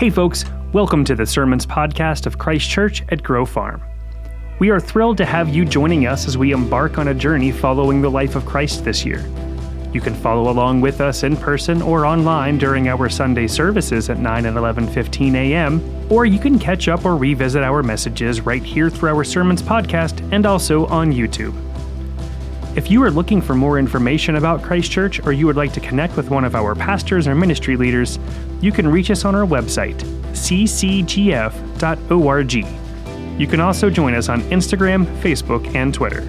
Hey, folks, welcome to the Sermons podcast of Christ Church at Grove Farm. We are thrilled to have you joining us as we embark on a journey following the life of Christ this year. You can follow along with us in person or online during our Sunday services at 9 and 11:15 a.m., or you can catch up or revisit our messages right here through our Sermons podcast and also on YouTube. If you are looking for more information about Christ Church or you would like to connect with one of our pastors or ministry leaders, you can reach us on our website, ccgf.org. You can also join us on Instagram, Facebook, and Twitter.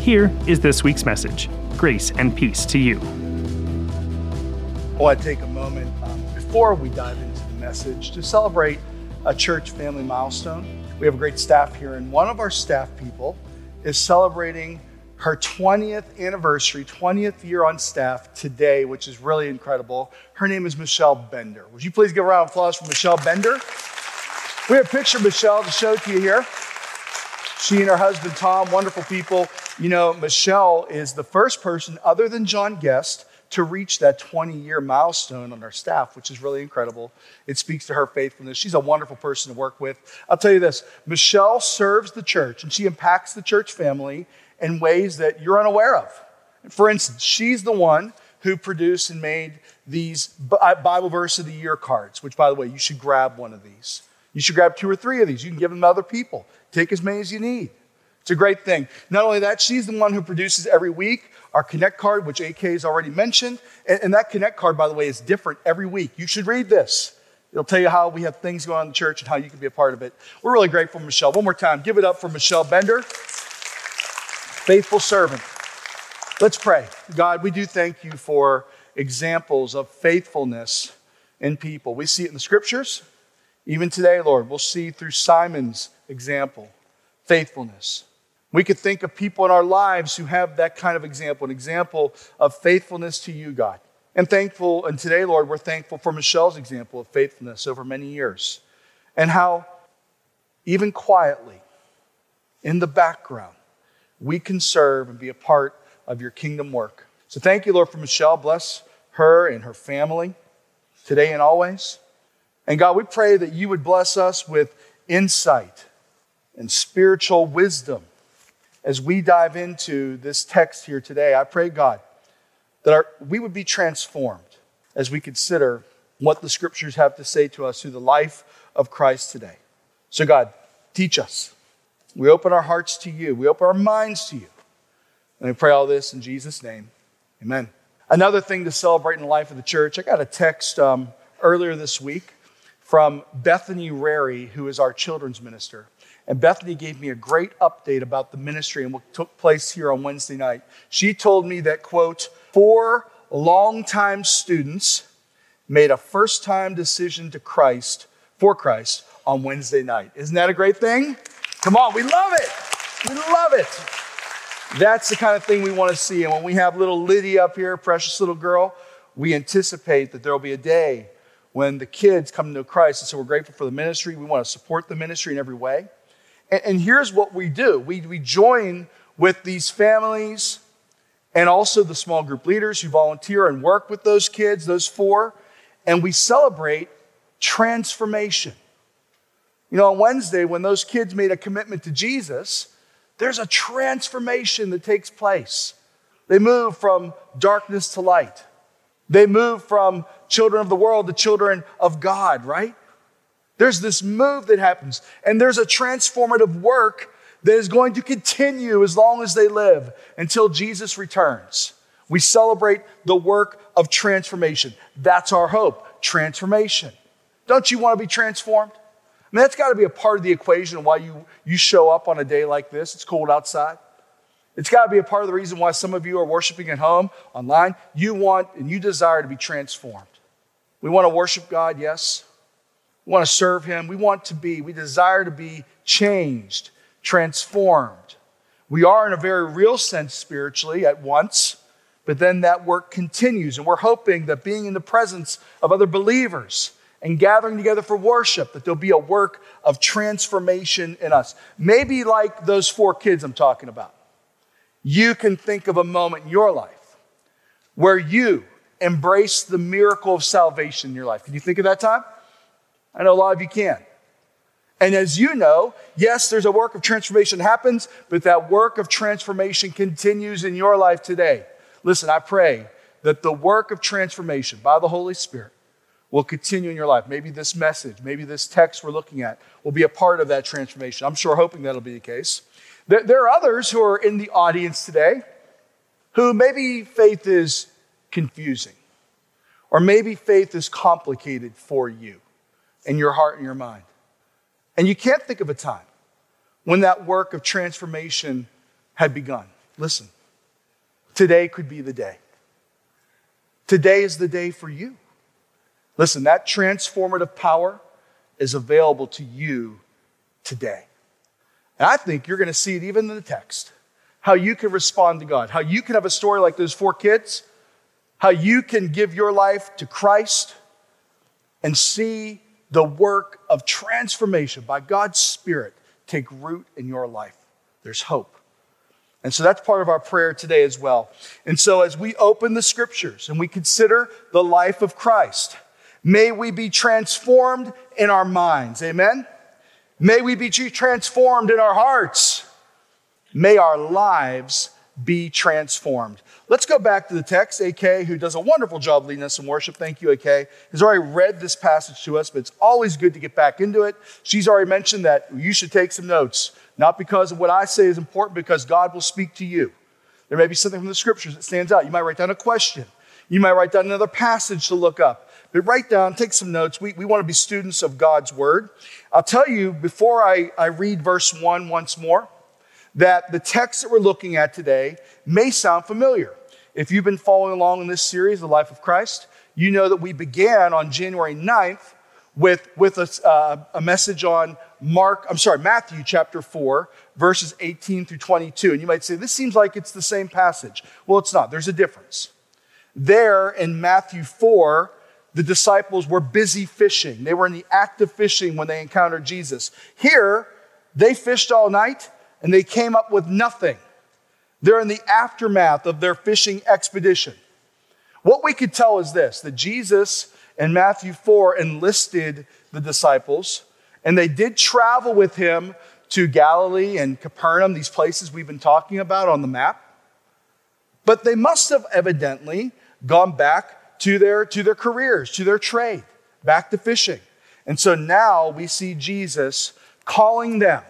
Here is this week's message Grace and peace to you. I want to take a moment um, before we dive into the message to celebrate a church family milestone. We have a great staff here, and one of our staff people is celebrating her 20th anniversary, 20th year on staff today, which is really incredible. Her name is Michelle Bender. Would you please give a round of applause for Michelle Bender? We have a picture of Michelle to show to you here. She and her husband Tom, wonderful people. You know, Michelle is the first person other than John Guest to reach that 20 year milestone on our staff, which is really incredible. It speaks to her faithfulness. She's a wonderful person to work with. I'll tell you this Michelle serves the church and she impacts the church family in ways that you're unaware of. For instance, she's the one who produced and made these uh, Bible verse of the year cards, which, by the way, you should grab one of these. You should grab two or three of these. You can give them to other people. Take as many as you need. It's a great thing. Not only that, she's the one who produces every week our Connect card, which AK has already mentioned. And, and that Connect card, by the way, is different every week. You should read this. It'll tell you how we have things going on in the church and how you can be a part of it. We're really grateful, Michelle. One more time, give it up for Michelle Bender faithful servant. Let's pray. God, we do thank you for examples of faithfulness in people. We see it in the scriptures. Even today, Lord, we'll see through Simon's example faithfulness. We could think of people in our lives who have that kind of example, an example of faithfulness to you, God. And thankful, and today, Lord, we're thankful for Michelle's example of faithfulness over many years and how, even quietly, in the background, we can serve and be a part of your kingdom work. So thank you, Lord, for Michelle. Bless her and her family today and always. And God, we pray that you would bless us with insight and spiritual wisdom as we dive into this text here today. I pray, God, that our, we would be transformed as we consider what the scriptures have to say to us through the life of Christ today. So, God, teach us. We open our hearts to you, we open our minds to you. And we pray all this in Jesus' name. Amen. Another thing to celebrate in the life of the church, I got a text um, earlier this week from Bethany Rary, who is our children's minister. And Bethany gave me a great update about the ministry and what took place here on Wednesday night. She told me that, quote, four longtime students made a first time decision to Christ, for Christ, on Wednesday night. Isn't that a great thing? Come on, we love it. We love it. That's the kind of thing we want to see. And when we have little Lydia up here, precious little girl, we anticipate that there will be a day when the kids come to Christ. And so we're grateful for the ministry. We want to support the ministry in every way. And, and here's what we do we, we join with these families and also the small group leaders who volunteer and work with those kids, those four, and we celebrate transformation. You know, on Wednesday, when those kids made a commitment to Jesus, there's a transformation that takes place. They move from darkness to light. They move from children of the world to children of God, right? There's this move that happens, and there's a transformative work that is going to continue as long as they live until Jesus returns. We celebrate the work of transformation. That's our hope transformation. Don't you want to be transformed? That's got to be a part of the equation why you, you show up on a day like this. It's cold outside. It's got to be a part of the reason why some of you are worshiping at home, online. You want and you desire to be transformed. We want to worship God, yes. We want to serve Him. We want to be, we desire to be changed, transformed. We are, in a very real sense, spiritually at once, but then that work continues. And we're hoping that being in the presence of other believers, and gathering together for worship, that there'll be a work of transformation in us. Maybe like those four kids I'm talking about. You can think of a moment in your life where you embrace the miracle of salvation in your life. Can you think of that time? I know a lot of you can. And as you know, yes, there's a work of transformation happens, but that work of transformation continues in your life today. Listen, I pray that the work of transformation by the Holy Spirit will continue in your life. Maybe this message, maybe this text we're looking at will be a part of that transformation. I'm sure hoping that'll be the case. There, are others who are in the audience today who maybe faith is confusing, or maybe faith is complicated for you in your heart and your mind. And you can't think of a time when that work of transformation had begun. Listen, today could be the day. Today is the day for you. Listen, that transformative power is available to you today. And I think you're going to see it even in the text how you can respond to God, how you can have a story like those four kids, how you can give your life to Christ and see the work of transformation by God's Spirit take root in your life. There's hope. And so that's part of our prayer today as well. And so as we open the scriptures and we consider the life of Christ, may we be transformed in our minds. Amen. May we be transformed in our hearts. May our lives be transformed. Let's go back to the text. AK, who does a wonderful job leading us in worship, thank you, AK, has already read this passage to us, but it's always good to get back into it. She's already mentioned that you should take some notes, not because of what I say is important, because God will speak to you. There may be something from the scriptures that stands out. You might write down a question. You might write down another passage to look up. But write down, take some notes. We, we want to be students of God's word. I'll tell you before I, I read verse 1 once more that the text that we're looking at today may sound familiar. If you've been following along in this series, The Life of Christ, you know that we began on January 9th with, with a, uh, a message on Mark, I'm sorry, Matthew chapter 4, verses 18 through 22. And you might say, this seems like it's the same passage. Well, it's not. There's a difference. There in Matthew 4, the disciples were busy fishing. They were in the act of fishing when they encountered Jesus. Here, they fished all night and they came up with nothing. They're in the aftermath of their fishing expedition. What we could tell is this that Jesus in Matthew 4 enlisted the disciples, and they did travel with him to Galilee and Capernaum, these places we've been talking about on the map. But they must have evidently gone back to their, to their careers, to their trade, back to fishing. And so now we see Jesus calling them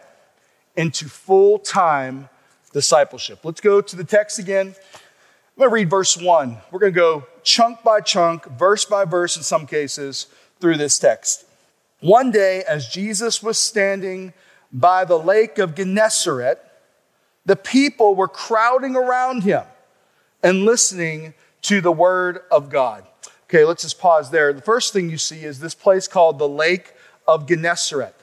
into full time discipleship. Let's go to the text again. I'm going to read verse 1. We're going to go chunk by chunk, verse by verse in some cases, through this text. One day, as Jesus was standing by the lake of Gennesaret, the people were crowding around him and listening to the word of God. Okay, let's just pause there. The first thing you see is this place called the Lake of Gennesaret.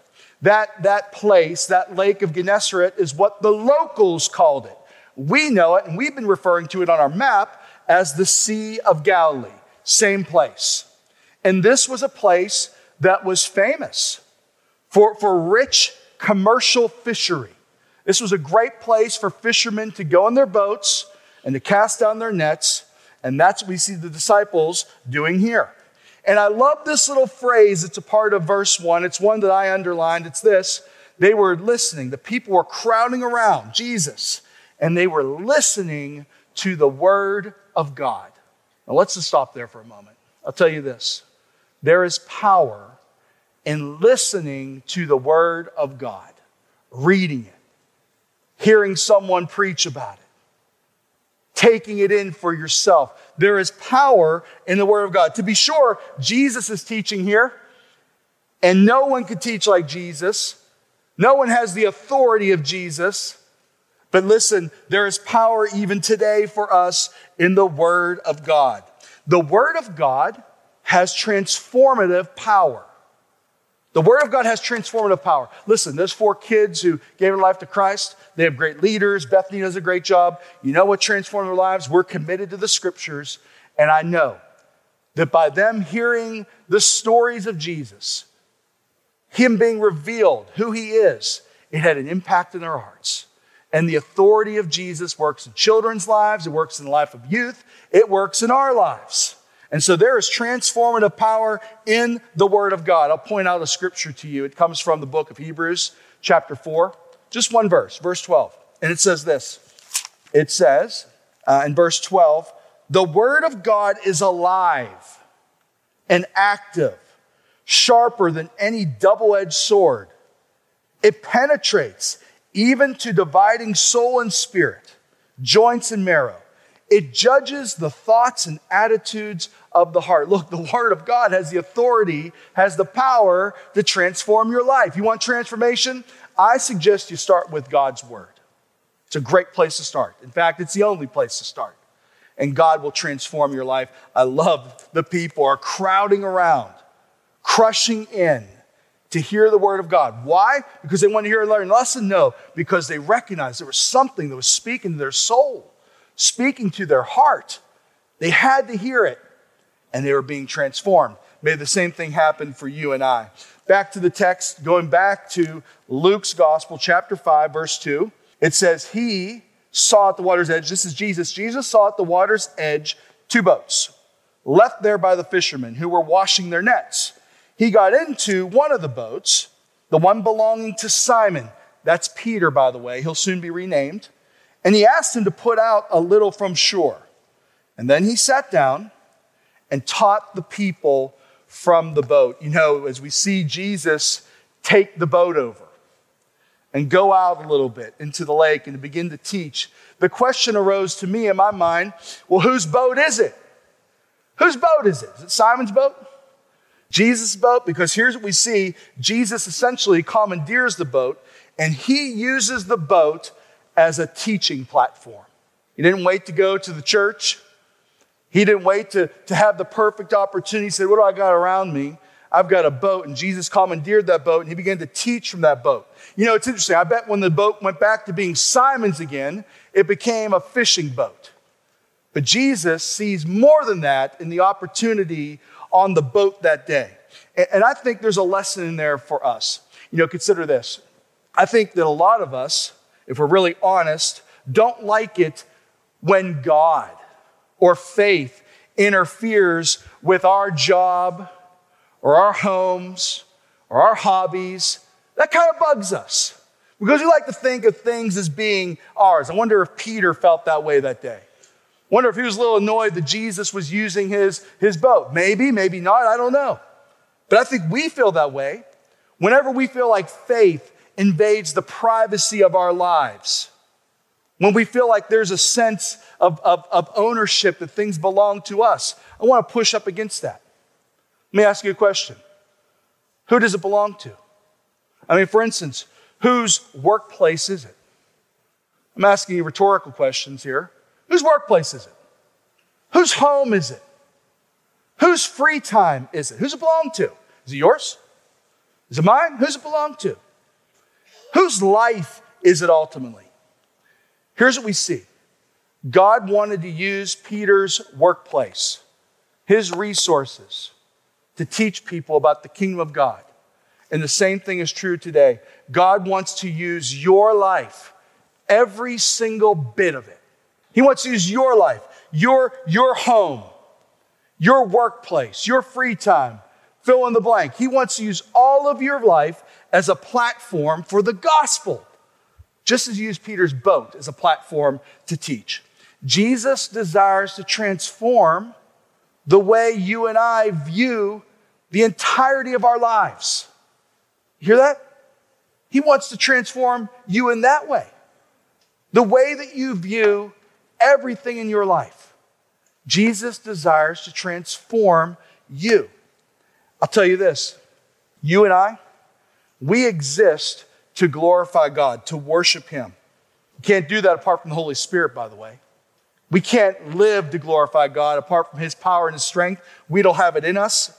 That, that place, that lake of Gennesaret, is what the locals called it. We know it, and we've been referring to it on our map as the Sea of Galilee. Same place. And this was a place that was famous for, for rich commercial fishery. This was a great place for fishermen to go in their boats and to cast down their nets. And that's what we see the disciples doing here. And I love this little phrase. It's a part of verse one. It's one that I underlined. It's this. They were listening. The people were crowding around Jesus and they were listening to the word of God. Now let's just stop there for a moment. I'll tell you this. There is power in listening to the word of God, reading it, hearing someone preach about it taking it in for yourself. There is power in the Word of God. To be sure, Jesus is teaching here, and no one could teach like Jesus. No one has the authority of Jesus. But listen, there is power even today for us in the Word of God. The Word of God has transformative power. The Word of God has transformative power. Listen, those four kids who gave their life to Christ, they have great leaders. Bethany does a great job. You know what transformed their lives? We're committed to the Scriptures. And I know that by them hearing the stories of Jesus, Him being revealed, who He is, it had an impact in their hearts. And the authority of Jesus works in children's lives, it works in the life of youth, it works in our lives. And so there is transformative power in the Word of God. I'll point out a scripture to you. It comes from the book of Hebrews, chapter 4, just one verse, verse 12. And it says this It says uh, in verse 12, the Word of God is alive and active, sharper than any double edged sword. It penetrates even to dividing soul and spirit, joints and marrow. It judges the thoughts and attitudes of the heart. Look, the Word of God has the authority, has the power to transform your life. You want transformation? I suggest you start with God's Word. It's a great place to start. In fact, it's the only place to start. And God will transform your life. I love the people are crowding around, crushing in to hear the word of God. Why? Because they want to hear a learn lesson? No, because they recognize there was something that was speaking to their soul speaking to their heart. They had to hear it, and they were being transformed. May the same thing happen for you and I. Back to the text, going back to Luke's Gospel, chapter 5, verse 2. It says, He saw at the water's edge, this is Jesus, Jesus saw at the water's edge two boats left there by the fishermen who were washing their nets. He got into one of the boats, the one belonging to Simon. That's Peter, by the way. He'll soon be renamed. And he asked him to put out a little from shore. And then he sat down and taught the people from the boat. You know, as we see Jesus take the boat over and go out a little bit into the lake and to begin to teach, the question arose to me in my mind well, whose boat is it? Whose boat is it? Is it Simon's boat? Jesus' boat? Because here's what we see Jesus essentially commandeers the boat and he uses the boat as a teaching platform. He didn't wait to go to the church. He didn't wait to, to have the perfect opportunity. He said, What do I got around me? I've got a boat. And Jesus commandeered that boat and he began to teach from that boat. You know, it's interesting. I bet when the boat went back to being Simon's again, it became a fishing boat. But Jesus sees more than that in the opportunity on the boat that day. And, and I think there's a lesson in there for us. You know, consider this. I think that a lot of us, if we're really honest, don't like it when God or faith interferes with our job or our homes or our hobbies. That kind of bugs us because we like to think of things as being ours. I wonder if Peter felt that way that day. Wonder if he was a little annoyed that Jesus was using his, his boat. Maybe, maybe not, I don't know. But I think we feel that way whenever we feel like faith invades the privacy of our lives. When we feel like there's a sense of, of, of ownership that things belong to us, I want to push up against that. Let me ask you a question Who does it belong to? I mean, for instance, whose workplace is it? I'm asking you rhetorical questions here. Whose workplace is it? Whose home is it? Whose free time is it? Who's it belong to? Is it yours? Is it mine? Who's it belong to? Whose life is it ultimately? Here's what we see God wanted to use Peter's workplace, his resources, to teach people about the kingdom of God. And the same thing is true today. God wants to use your life, every single bit of it. He wants to use your life, your, your home, your workplace, your free time, fill in the blank. He wants to use all of your life as a platform for the gospel, just as he used Peter's boat as a platform to teach. Jesus desires to transform the way you and I view the entirety of our lives. You hear that? He wants to transform you in that way. The way that you view everything in your life. Jesus desires to transform you. I'll tell you this you and I, we exist to glorify God, to worship Him. We can't do that apart from the Holy Spirit, by the way. We can't live to glorify God apart from His power and His strength. We don't have it in us.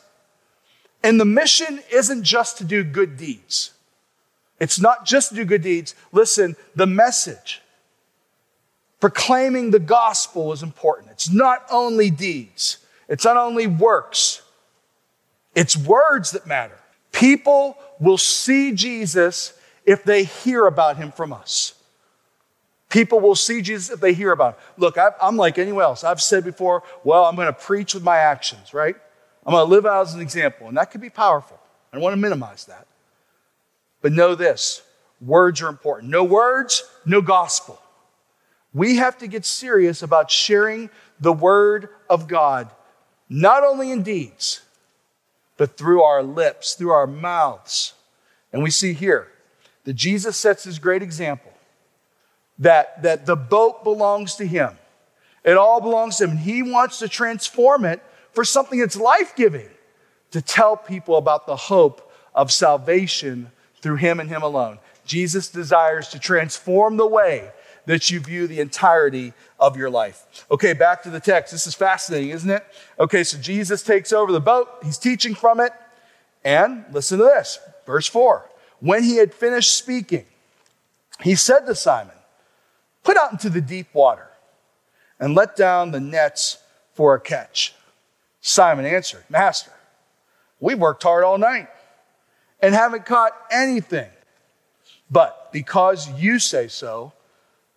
And the mission isn't just to do good deeds. It's not just to do good deeds. Listen, the message, proclaiming the gospel is important. It's not only deeds, it's not only works, it's words that matter. People will see Jesus if they hear about him from us. People will see Jesus if they hear about him. Look, I'm like anyone else. I've said before, well, I'm going to preach with my actions, right? I'm going to live out as an example, and that could be powerful. I don't want to minimize that. But know this words are important. No words, no gospel. We have to get serious about sharing the word of God, not only in deeds, but through our lips, through our mouths. And we see here that Jesus sets this great example that, that the boat belongs to him. It all belongs to him. He wants to transform it for something that's life giving, to tell people about the hope of salvation through him and him alone. Jesus desires to transform the way that you view the entirety of your life. Okay, back to the text. This is fascinating, isn't it? Okay, so Jesus takes over the boat, he's teaching from it, and listen to this verse 4. When he had finished speaking, he said to Simon, Put out into the deep water and let down the nets for a catch. Simon answered, Master, we've worked hard all night and haven't caught anything. But because you say so,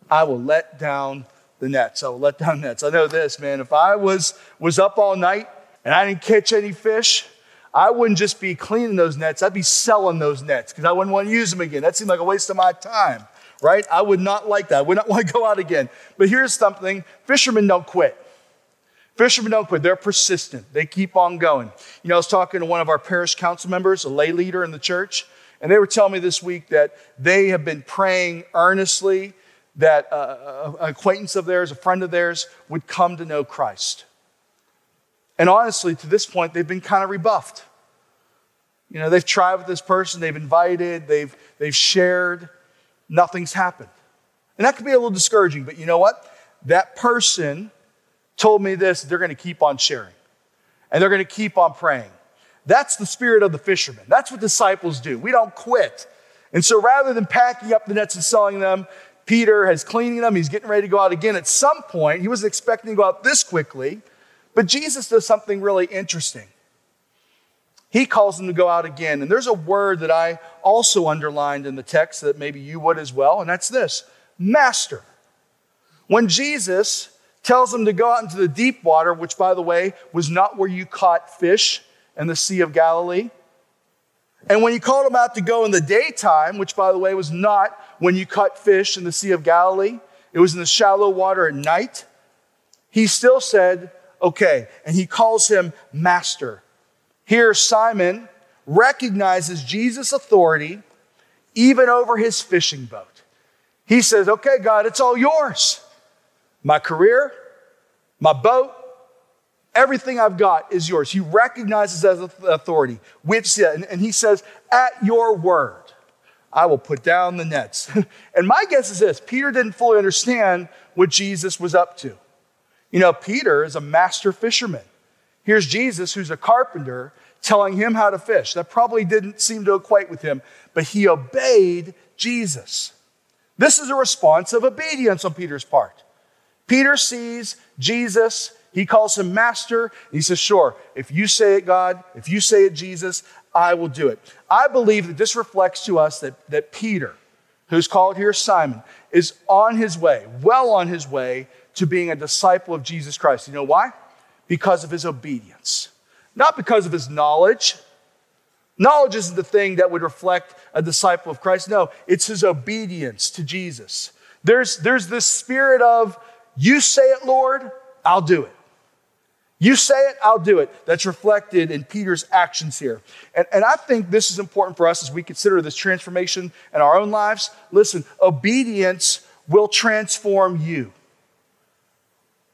I will let down the nets. I will let down nets. I know this, man. If I was, was up all night and I didn't catch any fish, I wouldn't just be cleaning those nets, I'd be selling those nets because I wouldn't want to use them again. That seemed like a waste of my time, right? I would not like that. I would not want to go out again. But here's something fishermen don't quit. Fishermen don't quit. They're persistent. They keep on going. You know, I was talking to one of our parish council members, a lay leader in the church, and they were telling me this week that they have been praying earnestly that uh, an acquaintance of theirs, a friend of theirs, would come to know Christ. And honestly, to this point, they've been kind of rebuffed. You know, they've tried with this person, they've invited, they've, they've shared, nothing's happened. And that could be a little discouraging, but you know what? That person told me this, they're going to keep on sharing and they're going to keep on praying. That's the spirit of the fisherman. That's what disciples do. We don't quit. And so rather than packing up the nets and selling them, Peter has cleaning them. He's getting ready to go out again. At some point, he wasn't expecting to go out this quickly, but Jesus does something really interesting. He calls them to go out again. And there's a word that I also underlined in the text that maybe you would as well, and that's this Master. When Jesus tells them to go out into the deep water, which, by the way, was not where you caught fish in the Sea of Galilee, and when he called them out to go in the daytime, which by the way was not when you caught fish in the Sea of Galilee, it was in the shallow water at night, he still said, okay. And he calls him master. Here, Simon recognizes Jesus' authority even over his fishing boat. He says, okay, God, it's all yours. My career, my boat, Everything I've got is yours. He recognizes as authority. Which, and he says, At your word, I will put down the nets. and my guess is this Peter didn't fully understand what Jesus was up to. You know, Peter is a master fisherman. Here's Jesus, who's a carpenter, telling him how to fish. That probably didn't seem to equate with him, but he obeyed Jesus. This is a response of obedience on Peter's part. Peter sees Jesus he calls him master. He says, Sure, if you say it, God, if you say it, Jesus, I will do it. I believe that this reflects to us that, that Peter, who's called here Simon, is on his way, well on his way to being a disciple of Jesus Christ. You know why? Because of his obedience, not because of his knowledge. Knowledge isn't the thing that would reflect a disciple of Christ. No, it's his obedience to Jesus. There's, there's this spirit of, you say it, Lord, I'll do it. You say it, I'll do it. That's reflected in Peter's actions here. And, and I think this is important for us as we consider this transformation in our own lives. Listen, obedience will transform you.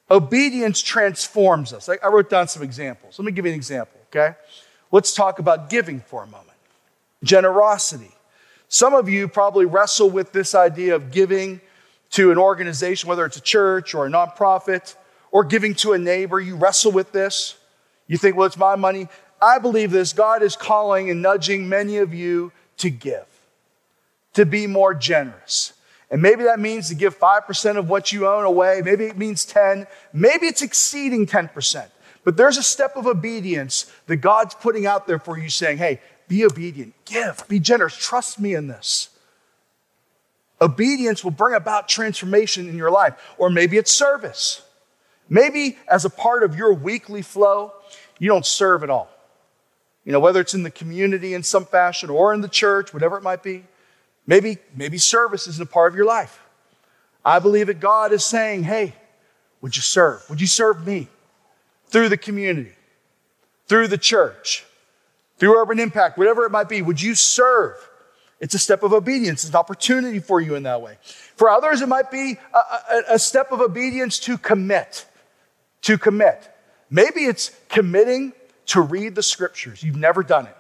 Obedience transforms us. I, I wrote down some examples. Let me give you an example, okay? Let's talk about giving for a moment. Generosity. Some of you probably wrestle with this idea of giving to an organization, whether it's a church or a nonprofit or giving to a neighbor, you wrestle with this. You think, well, it's my money. I believe this. God is calling and nudging many of you to give, to be more generous. And maybe that means to give 5% of what you own away. Maybe it means 10. Maybe it's exceeding 10%. But there's a step of obedience that God's putting out there for you saying, hey, be obedient, give, be generous, trust me in this. Obedience will bring about transformation in your life. Or maybe it's service. Maybe as a part of your weekly flow, you don't serve at all. You know, whether it's in the community in some fashion or in the church, whatever it might be. Maybe, maybe service isn't a part of your life. I believe that God is saying, hey, would you serve? Would you serve me through the community, through the church, through urban impact, whatever it might be? Would you serve? It's a step of obedience. It's an opportunity for you in that way. For others, it might be a, a, a step of obedience to commit. To commit. Maybe it's committing to read the scriptures. You've never done it.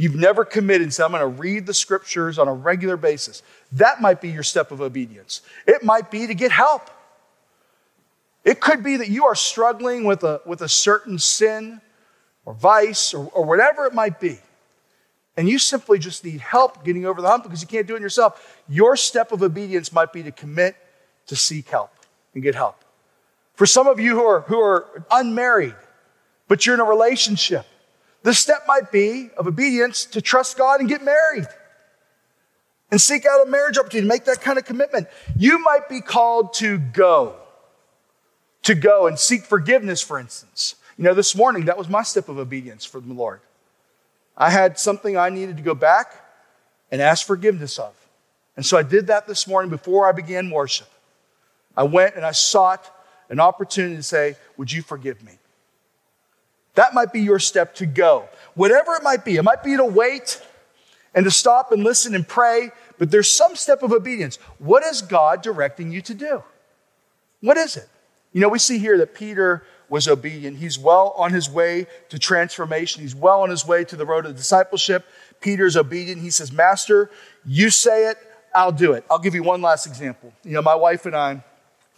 You've never committed, so I'm going to read the scriptures on a regular basis. That might be your step of obedience. It might be to get help. It could be that you are struggling with a, with a certain sin or vice or, or whatever it might be. And you simply just need help getting over the hump because you can't do it yourself. Your step of obedience might be to commit to seek help and get help. For some of you who are, who are unmarried, but you're in a relationship, the step might be of obedience to trust God and get married and seek out a marriage opportunity, make that kind of commitment. You might be called to go, to go and seek forgiveness, for instance. You know, this morning, that was my step of obedience for the Lord. I had something I needed to go back and ask forgiveness of. And so I did that this morning before I began worship. I went and I sought an opportunity to say, Would you forgive me? That might be your step to go. Whatever it might be, it might be to wait and to stop and listen and pray, but there's some step of obedience. What is God directing you to do? What is it? You know, we see here that Peter was obedient. He's well on his way to transformation. He's well on his way to the road of discipleship. Peter's obedient. He says, Master, you say it, I'll do it. I'll give you one last example. You know, my wife and I,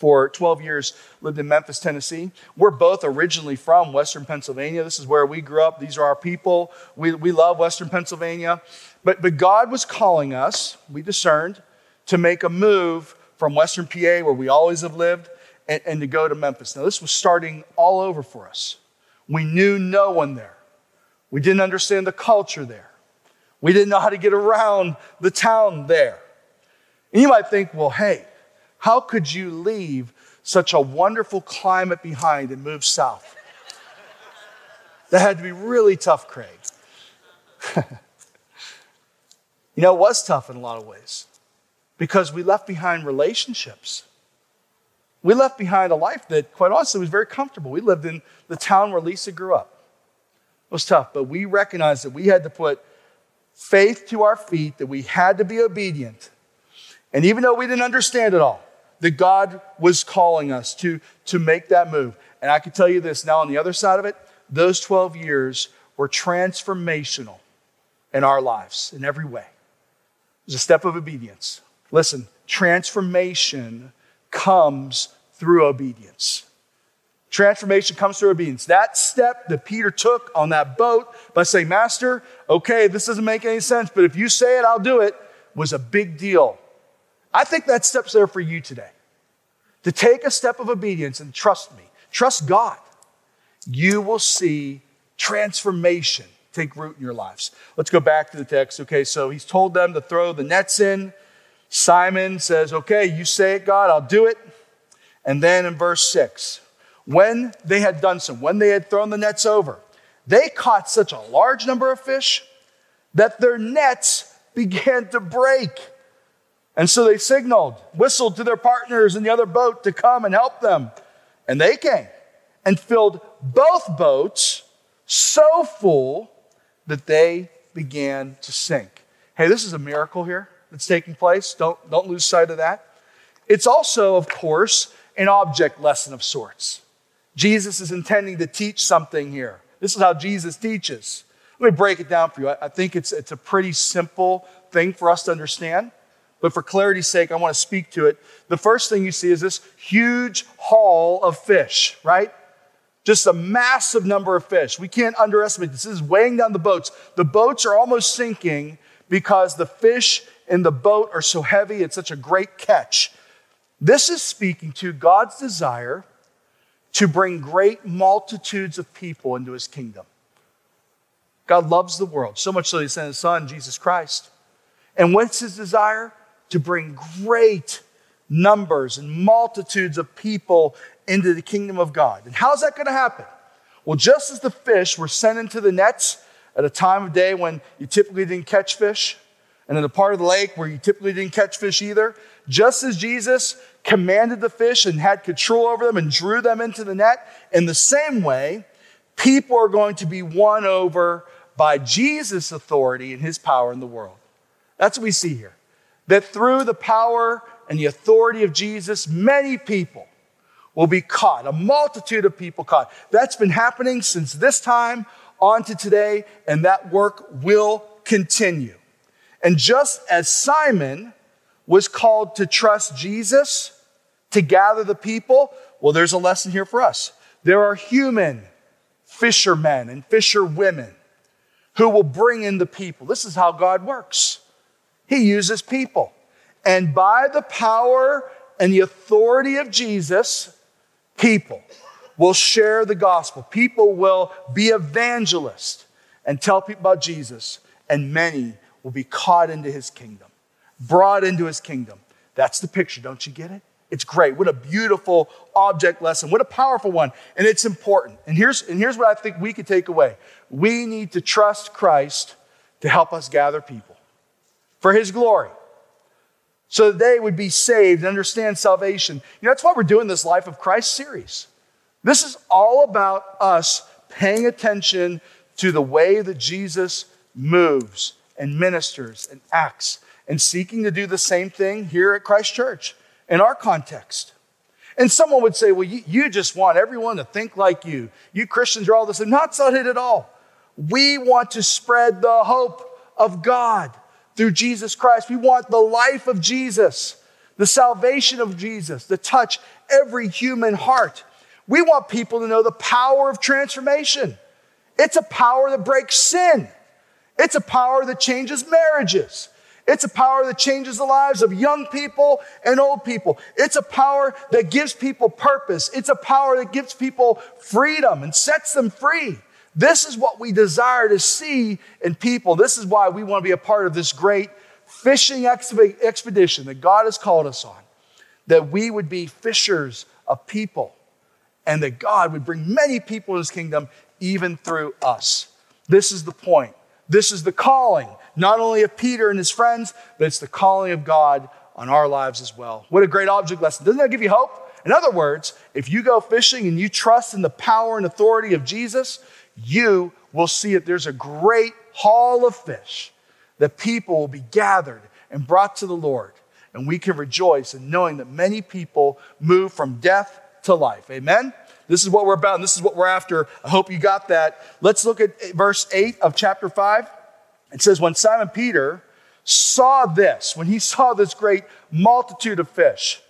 for 12 years, lived in Memphis, Tennessee. We're both originally from Western Pennsylvania. This is where we grew up. These are our people. We, we love Western Pennsylvania. But, but God was calling us, we discerned, to make a move from Western PA, where we always have lived, and, and to go to Memphis. Now, this was starting all over for us. We knew no one there. We didn't understand the culture there. We didn't know how to get around the town there. And you might think, well, hey, how could you leave such a wonderful climate behind and move south? that had to be really tough, Craig. you know, it was tough in a lot of ways because we left behind relationships. We left behind a life that, quite honestly, was very comfortable. We lived in the town where Lisa grew up. It was tough, but we recognized that we had to put faith to our feet, that we had to be obedient. And even though we didn't understand it all, that God was calling us to, to make that move. And I can tell you this now on the other side of it, those 12 years were transformational in our lives in every way. It was a step of obedience. Listen, transformation comes through obedience. Transformation comes through obedience. That step that Peter took on that boat by saying, Master, okay, this doesn't make any sense, but if you say it, I'll do it, was a big deal. I think that step's there for you today. To take a step of obedience and trust me, trust God, you will see transformation take root in your lives. Let's go back to the text. Okay, so he's told them to throw the nets in. Simon says, Okay, you say it, God, I'll do it. And then in verse 6, when they had done so, when they had thrown the nets over, they caught such a large number of fish that their nets began to break. And so they signaled, whistled to their partners in the other boat to come and help them. And they came and filled both boats so full that they began to sink. Hey, this is a miracle here that's taking place. Don't, don't lose sight of that. It's also, of course, an object lesson of sorts. Jesus is intending to teach something here. This is how Jesus teaches. Let me break it down for you. I think it's, it's a pretty simple thing for us to understand, but for clarity's sake, I want to speak to it. The first thing you see is this huge haul of fish, right? Just a massive number of fish. We can't underestimate this. This is weighing down the boats. The boats are almost sinking because the fish in the boat are so heavy. It's such a great catch. This is speaking to God's desire to bring great multitudes of people into his kingdom. God loves the world, so much so he sent his son, Jesus Christ. And what's his desire? To bring great numbers and multitudes of people into the kingdom of God. And how's that going to happen? Well, just as the fish were sent into the nets at a time of day when you typically didn't catch fish, and in a part of the lake where you typically didn't catch fish either, just as Jesus commanded the fish and had control over them and drew them into the net, in the same way, people are going to be won over by Jesus' authority and his power in the world. That's what we see here. That through the power and the authority of Jesus, many people will be caught, a multitude of people caught. That's been happening since this time on to today, and that work will continue. And just as Simon was called to trust Jesus to gather the people, well, there's a lesson here for us. There are human fishermen and fisherwomen who will bring in the people. This is how God works. He uses people. And by the power and the authority of Jesus, people will share the gospel. People will be evangelists and tell people about Jesus, and many will be caught into his kingdom, brought into his kingdom. That's the picture. Don't you get it? It's great. What a beautiful object lesson. What a powerful one. And it's important. And here's, and here's what I think we could take away we need to trust Christ to help us gather people for his glory so that they would be saved and understand salvation. You know, that's why we're doing this Life of Christ series. This is all about us paying attention to the way that Jesus moves and ministers and acts and seeking to do the same thing here at Christ Church in our context. And someone would say, well, you, you, just want everyone to think like you. You Christians are all the same. Not so it at all. We want to spread the hope of God through Jesus Christ. We want the life of Jesus, the salvation of Jesus to touch every human heart. We want people to know the power of transformation. It's a power that breaks sin. It's a power that changes marriages. It's a power that changes the lives of young people and old people. It's a power that gives people purpose. It's a power that gives people freedom and sets them free. This is what we desire to see in people. This is why we want to be a part of this great fishing expedition that God has called us on. That we would be fishers of people and that God would bring many people to his kingdom even through us. This is the point. This is the calling, not only of Peter and his friends, but it's the calling of God on our lives as well. What a great object lesson. Doesn't that give you hope? In other words, if you go fishing and you trust in the power and authority of Jesus, you will see it. There's a great haul of fish that people will be gathered and brought to the Lord. And we can rejoice in knowing that many people move from death to life. Amen? This is what we're about, and this is what we're after. I hope you got that. Let's look at verse 8 of chapter 5. It says, When Simon Peter saw this, when he saw this great multitude of fish,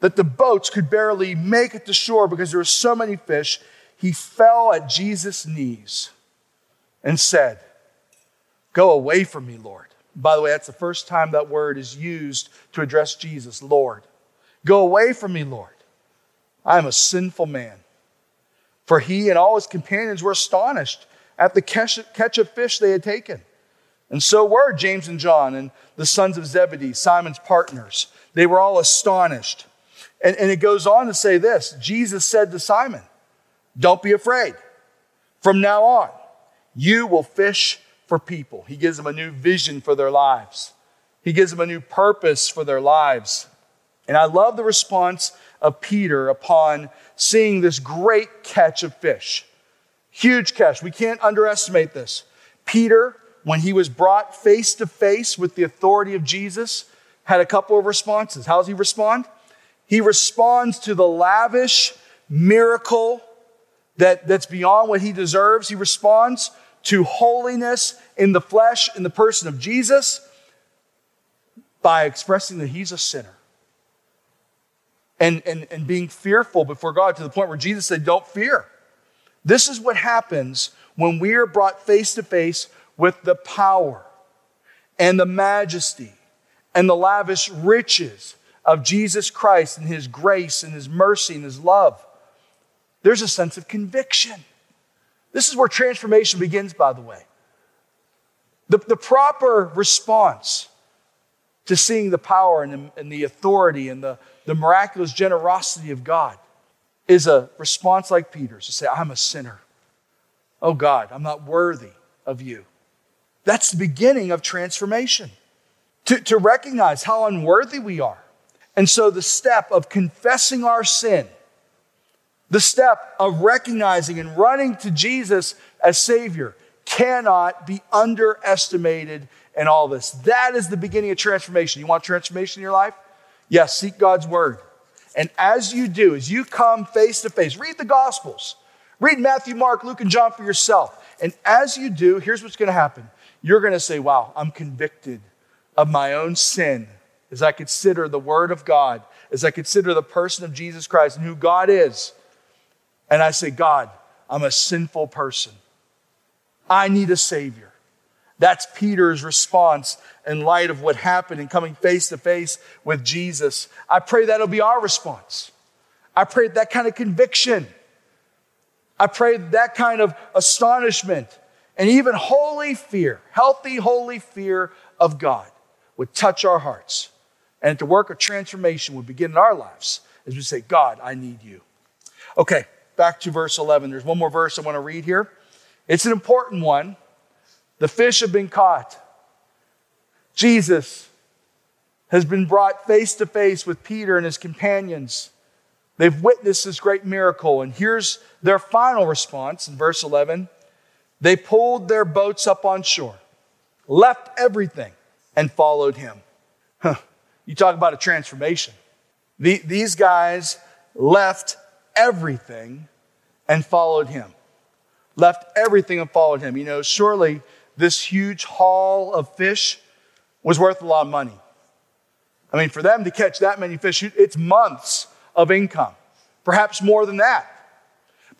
that the boats could barely make it to shore because there were so many fish, he fell at Jesus' knees and said, Go away from me, Lord. By the way, that's the first time that word is used to address Jesus, Lord. Go away from me, Lord. I am a sinful man. For he and all his companions were astonished at the catch of fish they had taken. And so were James and John and the sons of Zebedee, Simon's partners. They were all astonished. And, and it goes on to say this Jesus said to Simon, don't be afraid. From now on, you will fish for people. He gives them a new vision for their lives, He gives them a new purpose for their lives. And I love the response of Peter upon seeing this great catch of fish. Huge catch. We can't underestimate this. Peter, when he was brought face to face with the authority of Jesus, had a couple of responses. How does he respond? He responds to the lavish miracle that, that's beyond what he deserves. He responds to holiness in the flesh, in the person of Jesus, by expressing that he's a sinner. And, and, and being fearful before God to the point where Jesus said, Don't fear. This is what happens when we are brought face to face with the power and the majesty and the lavish riches of Jesus Christ and his grace and his mercy and his love there's a sense of conviction. This is where transformation begins, by the way. The, the proper response to seeing the power and the, and the authority and the, the miraculous generosity of God is a response like Peter's to say, I'm a sinner. Oh God, I'm not worthy of you. That's the beginning of transformation. To, to recognize how unworthy we are. And so the step of confessing our sin, the step of recognizing and running to Jesus as Savior cannot be underestimated in all this. That is the beginning of transformation. You want transformation in your life? Yes, seek God's Word. And as you do, as you come face to face, read the Gospels, read Matthew, Mark, Luke, and John for yourself. And as you do, here's what's going to happen you're going to say, Wow, I'm convicted of my own sin as I consider the Word of God, as I consider the person of Jesus Christ and who God is. And I say, God, I'm a sinful person. I need a Savior. That's Peter's response in light of what happened and coming face to face with Jesus. I pray that'll be our response. I pray that kind of conviction. I pray that kind of astonishment and even holy fear, healthy, holy fear of God would touch our hearts. And the work of transformation would begin in our lives as we say, God, I need you. Okay, back to verse 11. There's one more verse I want to read here. It's an important one. The fish have been caught. Jesus has been brought face to face with Peter and his companions. They've witnessed this great miracle. And here's their final response in verse 11 they pulled their boats up on shore, left everything, and followed him. Huh. You talk about a transformation. The, these guys left everything and followed him. Left everything and followed him. You know, surely this huge haul of fish was worth a lot of money. I mean, for them to catch that many fish, it's months of income, perhaps more than that.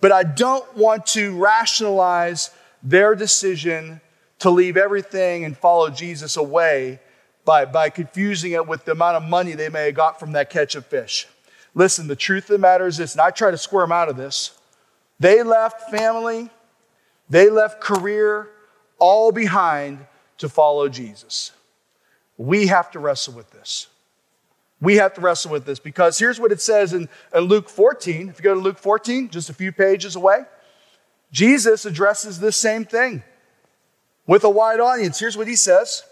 But I don't want to rationalize their decision to leave everything and follow Jesus away by, by confusing it with the amount of money they may have got from that catch of fish. Listen, the truth of the matter is this, and I try to squirm out of this. They left family, they left career, all behind to follow Jesus. We have to wrestle with this. We have to wrestle with this because here's what it says in, in Luke 14. If you go to Luke 14, just a few pages away, Jesus addresses this same thing with a wide audience. Here's what he says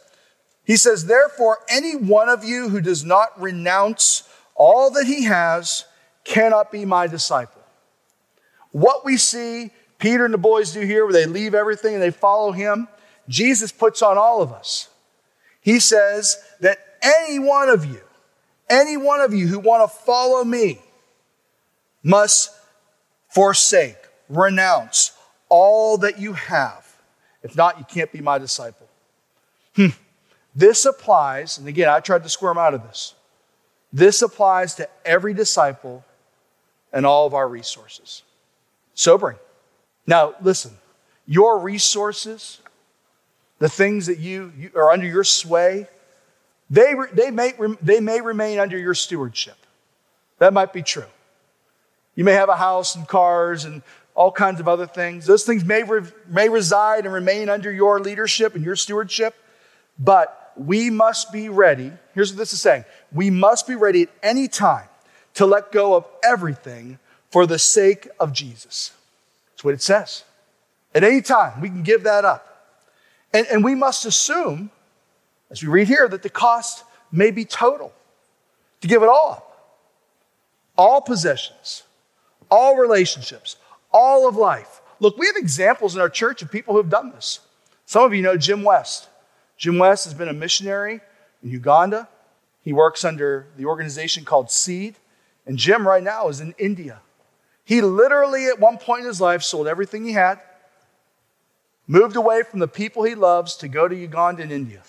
He says, Therefore, any one of you who does not renounce all that he has cannot be my disciple. What we see Peter and the boys do here, where they leave everything and they follow him, Jesus puts on all of us. He says that any one of you, any one of you who want to follow me must forsake renounce all that you have. If not, you can't be my disciple. Hmm. This applies, and again, I tried to squirm out of this. This applies to every disciple and all of our resources. Sobering. Now, listen, your resources, the things that you, you are under your sway, they, they, may, they may remain under your stewardship. That might be true. You may have a house and cars and all kinds of other things. Those things may, may reside and remain under your leadership and your stewardship, but we must be ready. Here's what this is saying we must be ready at any time to let go of everything for the sake of Jesus. That's what it says. At any time, we can give that up. And, and we must assume, as we read here, that the cost may be total to give it all up. All possessions, all relationships, all of life. Look, we have examples in our church of people who have done this. Some of you know Jim West. Jim West has been a missionary in Uganda. He works under the organization called Seed. And Jim, right now, is in India. He literally, at one point in his life, sold everything he had, moved away from the people he loves to go to Uganda and India.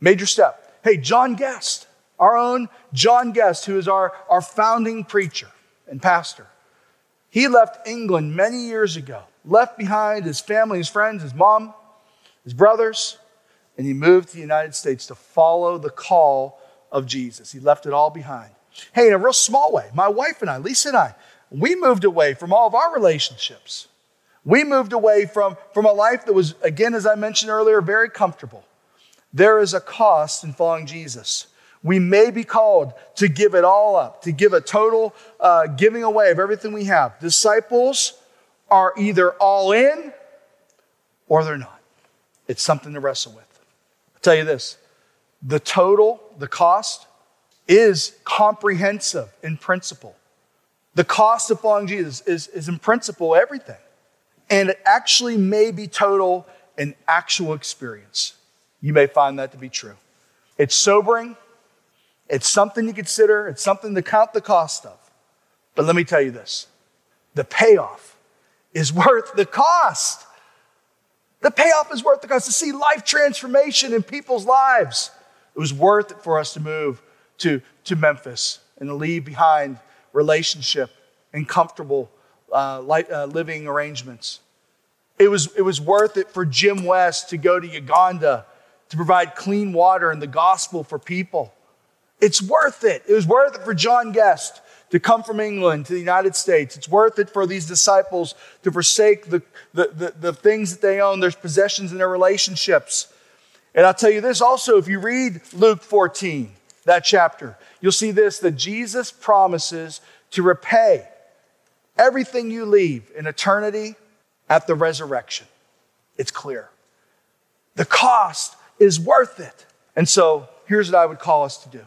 Major step. Hey, John Guest, our own John Guest, who is our, our founding preacher and pastor. He left England many years ago, left behind his family, his friends, his mom, his brothers, and he moved to the United States to follow the call of Jesus. He left it all behind. Hey, in a real small way, my wife and I, Lisa and I, we moved away from all of our relationships. We moved away from, from a life that was, again, as I mentioned earlier, very comfortable. there is a cost in following Jesus. We may be called to give it all up, to give a total uh, giving away of everything we have. Disciples are either all in or they're not. It's something to wrestle with. I'll tell you this the total, the cost, is comprehensive in principle. The cost of following Jesus is, is in principle everything. And it actually may be total in actual experience. You may find that to be true. It's sobering. It's something to consider. It's something to count the cost of. But let me tell you this the payoff is worth the cost. The payoff is worth the cost to see life transformation in people's lives. It was worth it for us to move to, to Memphis and to leave behind relationship and comfortable uh, light, uh, living arrangements. It was, it was worth it for Jim West to go to Uganda to provide clean water and the gospel for people. It's worth it. It was worth it for John Guest to come from England to the United States. It's worth it for these disciples to forsake the, the, the, the, things that they own, their possessions and their relationships. And I'll tell you this also, if you read Luke 14, that chapter, you'll see this that Jesus promises to repay everything you leave in eternity at the resurrection. It's clear. The cost is worth it. And so here's what I would call us to do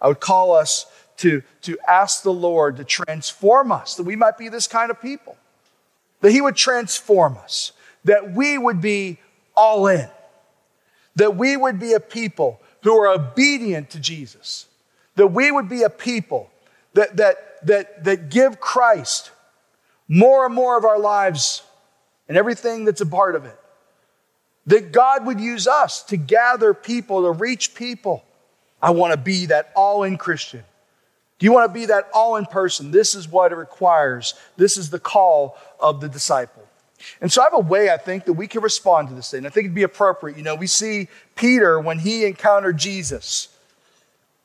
I would call us to, to ask the Lord to transform us, that we might be this kind of people, that He would transform us, that we would be all in, that we would be a people who are obedient to Jesus, that we would be a people that, that, that, that give Christ more and more of our lives and everything that's a part of it. That God would use us to gather people, to reach people. I want to be that all in Christian. Do you want to be that all in person? This is what it requires. This is the call of the disciple. And so I have a way I think that we can respond to this thing. I think it'd be appropriate. You know, we see Peter when he encountered Jesus.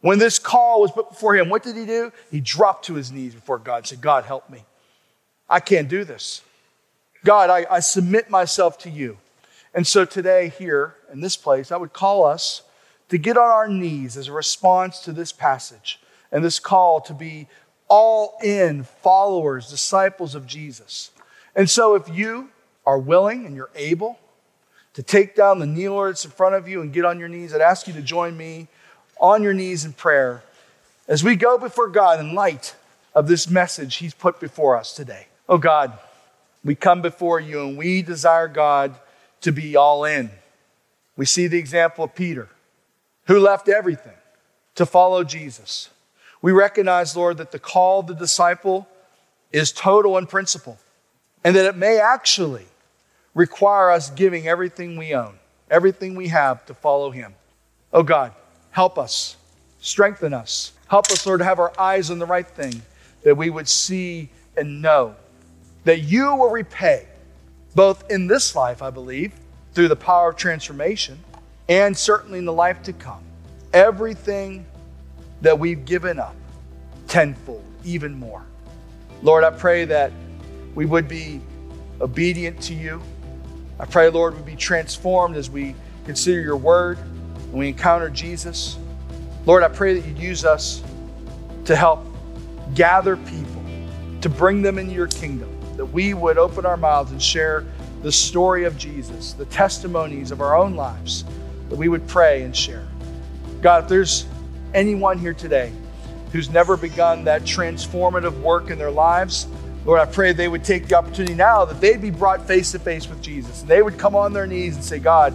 When this call was put before him, what did he do? He dropped to his knees before God and said, God, help me. I can't do this. God, I, I submit myself to you. And so today, here in this place, I would call us to get on our knees as a response to this passage and this call to be all in followers, disciples of Jesus. And so, if you are willing and you're able to take down the kneeler that's in front of you and get on your knees, I'd ask you to join me on your knees in prayer as we go before God in light of this message He's put before us today. Oh God, we come before you and we desire, God, to be all in. We see the example of Peter, who left everything to follow Jesus. We recognize, Lord, that the call of the disciple is total in principle, and that it may actually require us giving everything we own, everything we have to follow Him. Oh God, help us, strengthen us. Help us, Lord, to have our eyes on the right thing, that we would see and know that you will repay, both in this life, I believe, through the power of transformation, and certainly in the life to come, everything that we've given up tenfold, even more. Lord, I pray that we would be obedient to you. I pray, Lord, we would be transformed as we consider your word and we encounter Jesus. Lord, I pray that you'd use us to help gather people, to bring them into your kingdom that we would open our mouths and share the story of Jesus, the testimonies of our own lives, that we would pray and share. God, if there's anyone here today who's never begun that transformative work in their lives, Lord, I pray they would take the opportunity now that they'd be brought face to face with Jesus. And they would come on their knees and say, God,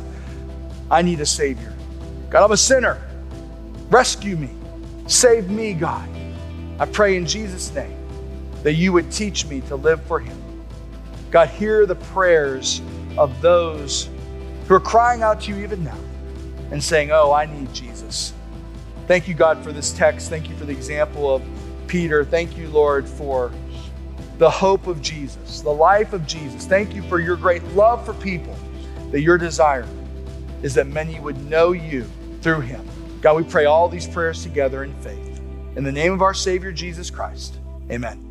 I need a Savior. God, I'm a sinner. Rescue me. Save me, God. I pray in Jesus' name that you would teach me to live for Him. God, hear the prayers of those who are crying out to you even now and saying, Oh, I need Jesus. Thank you, God, for this text. Thank you for the example of Peter. Thank you, Lord, for the hope of Jesus, the life of Jesus. Thank you for your great love for people, that your desire is that many would know you through him. God, we pray all these prayers together in faith. In the name of our Savior, Jesus Christ, amen.